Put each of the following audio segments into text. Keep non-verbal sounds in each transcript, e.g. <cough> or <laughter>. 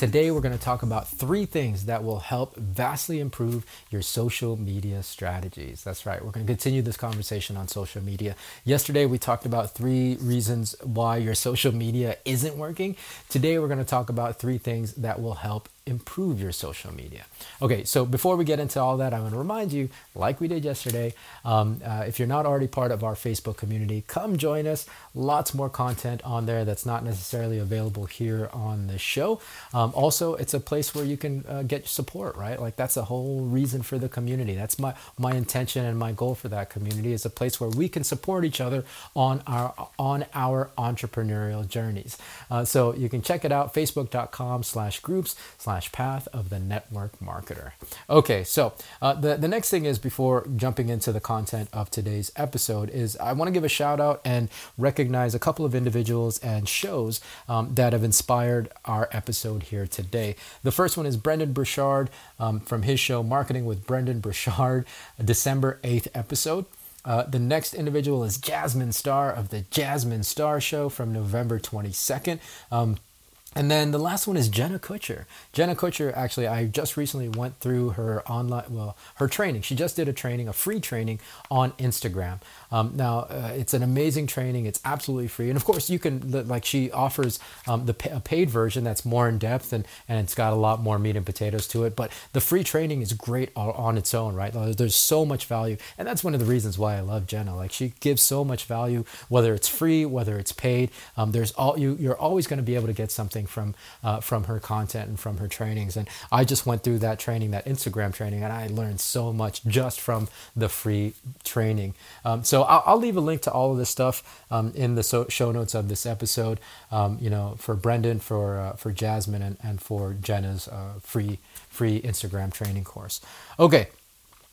Today, we're going to talk about three things that will help vastly improve your social media strategies. That's right, we're going to continue this conversation on social media. Yesterday, we talked about three reasons why your social media isn't working. Today, we're going to talk about three things that will help improve your social media. Okay, so before we get into all that, I want to remind you, like we did yesterday, um, uh, if you're not already part of our Facebook community, come join us. Lots more content on there that's not necessarily available here on the show. Um, also, it's a place where you can uh, get support, right? Like that's the whole reason for the community. That's my my intention and my goal for that community is a place where we can support each other on our on our entrepreneurial journeys. Uh, so you can check it out, facebook.com/groups slash path of the network marketer. Okay, so uh, the, the next thing is before jumping into the content of today's episode is I want to give a shout out and recognize a couple of individuals and shows um, that have inspired our episode here today. The first one is Brendon Burchard um, from his show Marketing with Brendon Burchard, December 8th episode. Uh, the next individual is Jasmine Star of the Jasmine Star Show from November 22nd. Um, and then the last one is Jenna Kutcher. Jenna Kutcher, actually, I just recently went through her online, well, her training. She just did a training, a free training on Instagram. Um, now, uh, it's an amazing training. It's absolutely free. And of course, you can, like, she offers um, the a paid version that's more in depth and, and it's got a lot more meat and potatoes to it. But the free training is great on its own, right? There's so much value. And that's one of the reasons why I love Jenna. Like, she gives so much value, whether it's free, whether it's paid. Um, there's all, you, you're always going to be able to get something from, uh, from her content and from her trainings. And I just went through that training, that Instagram training, and I learned so much just from the free training. Um, so I'll, I'll, leave a link to all of this stuff um, in the so, show notes of this episode. Um, you know, for Brendon, for uh, for Jasmine, and, and for Jenna's uh, free free Instagram training course. Okay.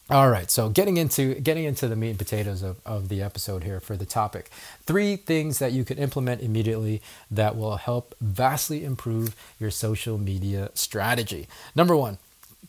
All right, so getting into getting into the meat and potatoes of, of the episode here for the topic. Three things that you can implement immediately that will help vastly improve your social media strategy. Number one,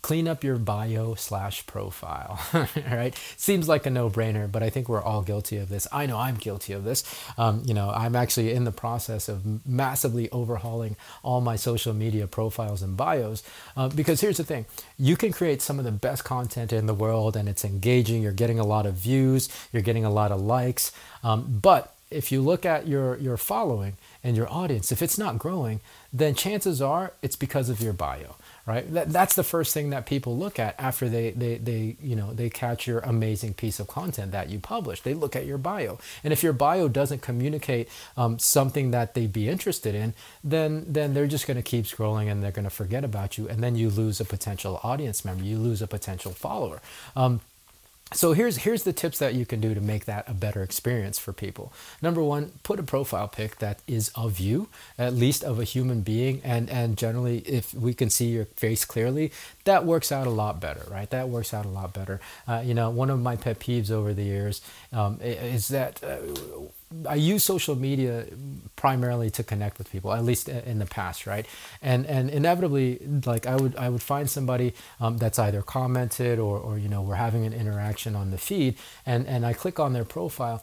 clean up your bio slash profile <laughs> right? Seems like a no-brainer but i think we're all guilty of this. I know i'm guilty of this. Um, you know i'm actually in the process of massively overhauling all my social media profiles and bios uh, because here's the thing. You can create some of the best content in the world and it's engaging. You're getting a lot of views. You're getting a lot of likes. Um, but if you look at your your following and your audience if it's not growing then chances are it's because of your bio right? That, that's the first thing that people look at after they, they they you know they catch your amazing piece of content that you publish. They look at your bio. And if your bio doesn't communicate um, something that they'd be interested in then then they're just going to keep scrolling and they're going to forget about you. And then you lose a potential audience member you lose a potential follower. Um, so here's here's the tips that you can do to make that a better experience for people. Number one, put a profile pic that is of you, at least of a human being, and and generally, if we can see your face clearly, that works out a lot better, right? That works out a lot better. Uh, you know, one of my pet peeves over the years um, is that. Uh, I use social media primarily to connect with people, at least in the past, right? And and inevitably, like I would I would find somebody um, that's either commented or or you know we're having an interaction on the feed, and and I click on their profile,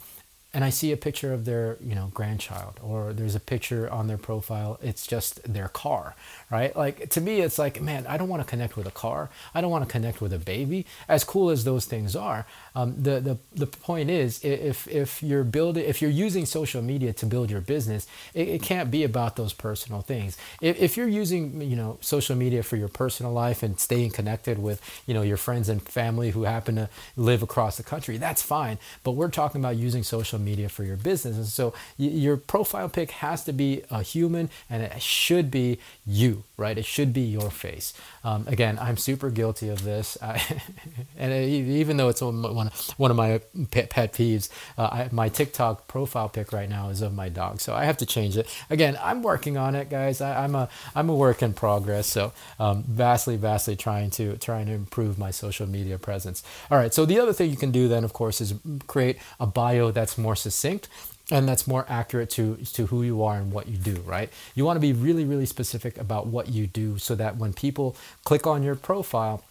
and I see a picture of their, you know, grandchild, or there's a picture on their profile, it's just their car, right? Like to me, it's like, man, I don't want to connect with a car. I don't want to connect with a baby. As cool as those things are, um, the the the point is, if if you're building, if you're using social media to build your business, it, it can't be about those personal things. If, if you're using, you know, social media for your personal life and staying connected with, you know, your friends and family who happen to live across the country, that's fine. But we're talking about using social media for your business. And so your profile pic has to be a human and it should be you, right? It should be your face. Um, again, I'm super guilty of this. <laughs> I, and even though it's one, one of my pet, pet peeves, uh, I, my TikTok profile pic right now is of my dog. So I have to change it. Again, I'm working on it, guys. I, am a, I'm a work in progress. So um, vastly, vastly trying to, trying to improve my social media presence. All right. So the other thing you can do then, of course, is create a bio that's more succinct and that's more accurate to to who you are and what you do right? You want to be really really specific about what you do so that when people click on your profile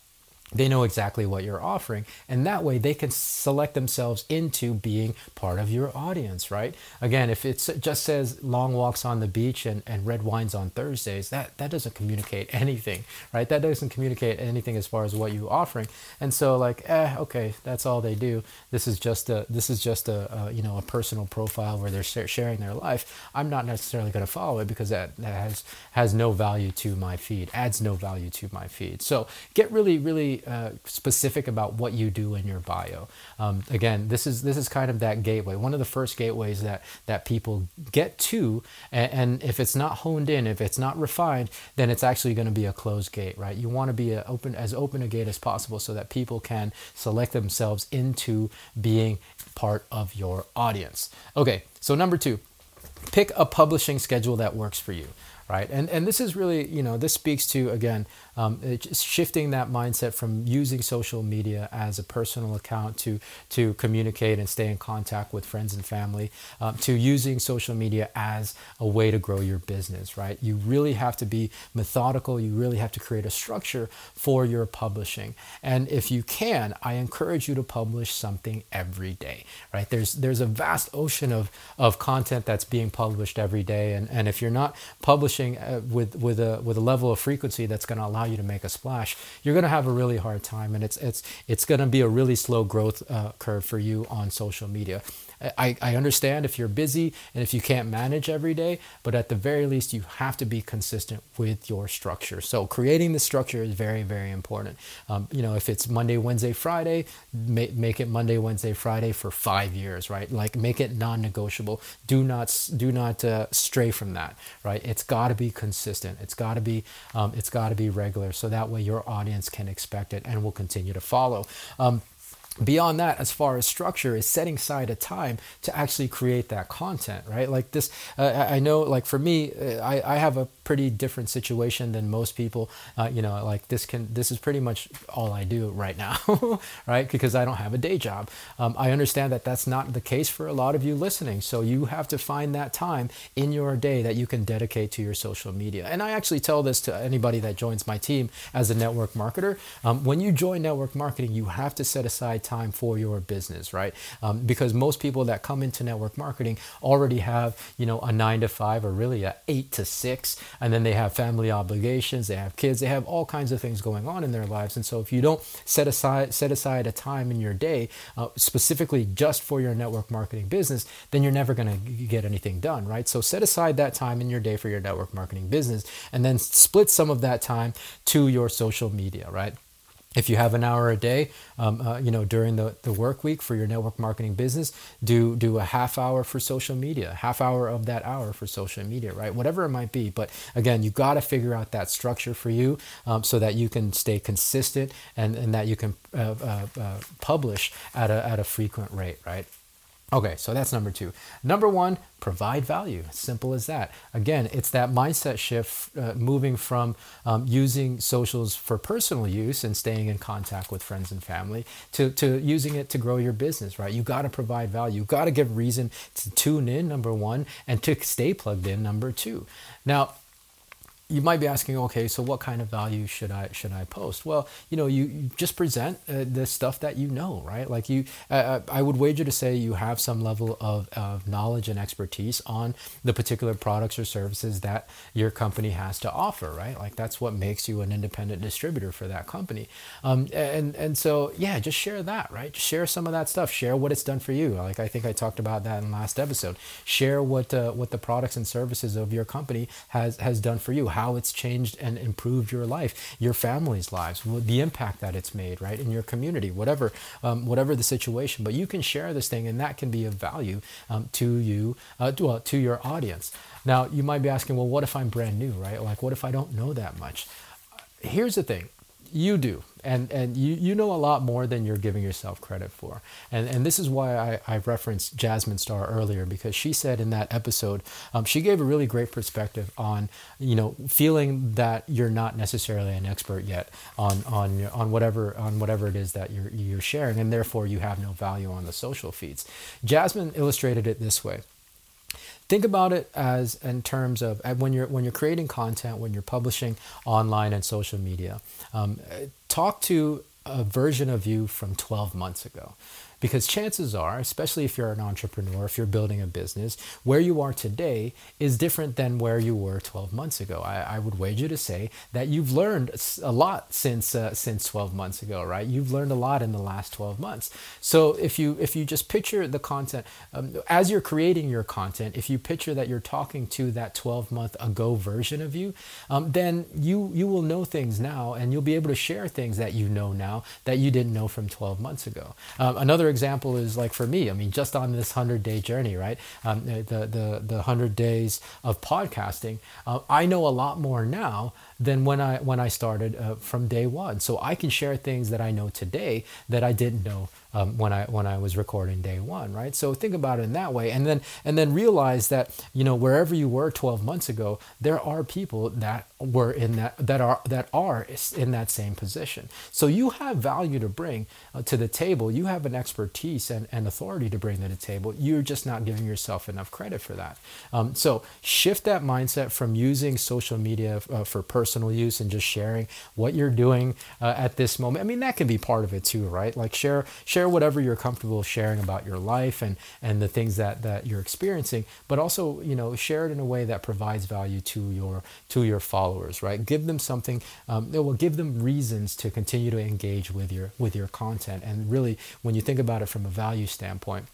they know exactly what you're offering. And that way they can select themselves into being part of your audience right? Again if it just says long walks on the beach and, and red wines on thursdays that that doesn't communicate <laughs> anything right? That doesn't communicate anything as far as what you're offering. And so like eh okay that's all they do. This is just a this is just a, a you know a personal profile where they're sharing their life. I'm not necessarily going to follow it because that, that has has no value to my feed adds no value to my feed. So get really really uh, specific about what you do in your bio. Um, again, this is this is kind of that gateway, one of the first gateways that that people get to, and, and if it's not honed in, if it's not refined, then it's actually going to be a closed gate, right? You want to be open as open a gate as possible so that people can select themselves into being part of your audience. Okay, so number two, pick a publishing schedule that works for you right and and this is really you know this speaks to again um, shifting that mindset from using social media as a personal account to to communicate and stay in contact with friends and family um, to using social media as a way to grow your business right? You really have to be methodical. You really have to create a structure for your publishing. And if you can i encourage you to publish something every day right? There's there's a vast ocean of of content that's being published every day. And and if you're not publishing uh, with with a with a level of frequency that's going to allow allow you to make a splash, you're going to have a really hard time, and it's it's it's going to be a really slow growth uh, curve for you on social media. I, I understand if you're busy and if you can't manage every day, but at the very least, you have to be consistent with your structure. So creating the structure is very, very important. Um, you know, if it's Monday, Wednesday, Friday, make, make it Monday, Wednesday, Friday for five years, right? Like make it non-negotiable. Do not do not uh, stray from that, right? It's got to be consistent. It's got to be um, it's got to be regular, so that way your audience can expect it and will continue to follow. Um, beyond that as far as structure is setting aside a time to actually create that content right? Like this uh, i know like for me uh, I, I have a pretty different situation than most people. Uh, you know like this can this is pretty much all i do right now <laughs> right? Because i don't have a day job. Um, i understand that that's not the case for a lot of you listening. So you have to find that time in your day that you can dedicate to your social media. And i actually tell this to anybody that joins my team as a network marketer. Um, when you join network marketing you have to set aside time for your business, right? Um, because most people that come into network marketing already have, you know, a nine to five or really a eight to six, and then they have family obligations, they have kids, they have all kinds of things going on in their lives. And so if you don't set aside set aside a time in your day uh, specifically just for your network marketing business, then you're never going to get anything done, right? So set aside that time in your day for your network marketing business, and then split some of that time to your social media, right? If you have an hour a day, um, uh, you know, during the, the work week for your network marketing business, do do a half hour for social media, half hour of that hour for social media, right? Whatever it might be. But again, you got to figure out that structure for you um, so that you can stay consistent and, and that you can uh, uh, uh publish at a, at a frequent rate, right? Okay, so that's number two. Number one, provide value. Simple as that. Again, it's that mindset shift uh, moving from um, using socials for personal use and staying in contact with friends and family to, to using it to grow your business, right? You got to provide value. You got to give reason to tune in, number one, and to stay plugged in, number two. Now, you might be asking, okay, so what kind of value should I should I post? Well, you know, you, you just present uh, the stuff that you know, right? Like you, uh, uh, I would wager to say you have some level of, of knowledge and expertise on the particular products or services that your company has to offer, right? Like that's what makes you an independent distributor for that company. Um, and and so yeah, just share that, right? Share some of that stuff. Share what it's done for you. Like I think I talked about that in last episode. Share what uh, what the products and services of your company has has done for you how it's changed and improved your life, your family's lives, the impact that it's made, right, in your community, whatever, um, whatever the situation. But you can share this thing, and that can be of value um, to you, uh, to, well, to your audience. Now, you might be asking, well, what if I'm brand new, right? Like, what if I don't know that much? Here's the thing you do and and you you know a lot more than you're giving yourself credit for. And and this is why i, I referenced jasmine star earlier because she said in that episode um, she gave a really great perspective on you know feeling that you're not necessarily an expert yet on on on whatever on whatever it is that you're you're sharing and therefore you have no value on the social feeds. Jasmine illustrated it this way think about it as in terms of uh, when you're when you're creating content when you're publishing online and social media um, talk to a version of you from 12 months ago because chances are, especially if you're an entrepreneur, if you're building a business, where you are today is different than where you were 12 months ago. I, I would wager to say that you've learned a lot since uh, since 12 months ago, right? You've learned a lot in the last 12 months. So if you if you just picture the content um, as you're creating your content, if you picture that you're talking to that 12 month ago version of you, um, then you you will know things now, and you'll be able to share things that you know now that you didn't know from 12 months ago. Um, another example is like for me, I mean, just on this 100 day journey, right? Um, the, the, the 100 days of podcasting, uh, I know a lot more now than when I, when I started uh, from day one. So I can share things that I know today that I didn't know um, when I when I was recording day one, right? So think about it in that way, and then and then realize that you know wherever you were 12 months ago, there are people that were in that that are that are in that same position. So you have value to bring uh, to the table. You have an expertise and, and authority to bring to the table. You're just not giving yourself enough credit for that. Um, so shift that mindset from using social media uh, for personal use and just sharing what you're doing uh, at this moment. I mean that can be part of it too, right? Like share share share whatever you're comfortable sharing about your life and and the things that that you're experiencing but also you know share it in a way that provides value to your to your followers right give them something um, that will give them reasons to continue to engage with your with your content and really when you think about it from a value standpoint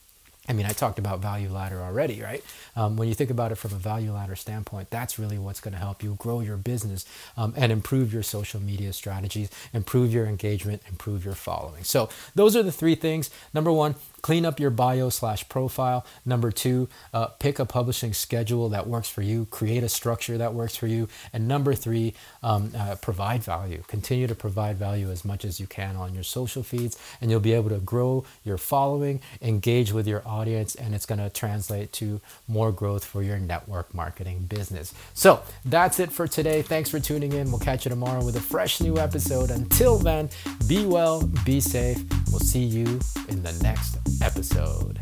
I mean, I talked about value ladder already, right? Um, when you think about it from a value ladder standpoint, that's really what's going to help you grow your business um, and improve your social media strategies, improve your engagement, improve your following. So, those are the three things. Number one, clean up your bio slash profile. Number two, uh, pick a publishing schedule that works for you, create a structure that works for you. And number three, um, uh, provide value. Continue to provide value as much as you can on your social feeds, and you'll be able to grow your following, engage with your audience, and it's going to translate to more growth for your network marketing business. So that's it for today. Thanks for tuning in. We'll catch you tomorrow with a fresh new episode. Until then, be well, be safe. We'll see you in the next episode.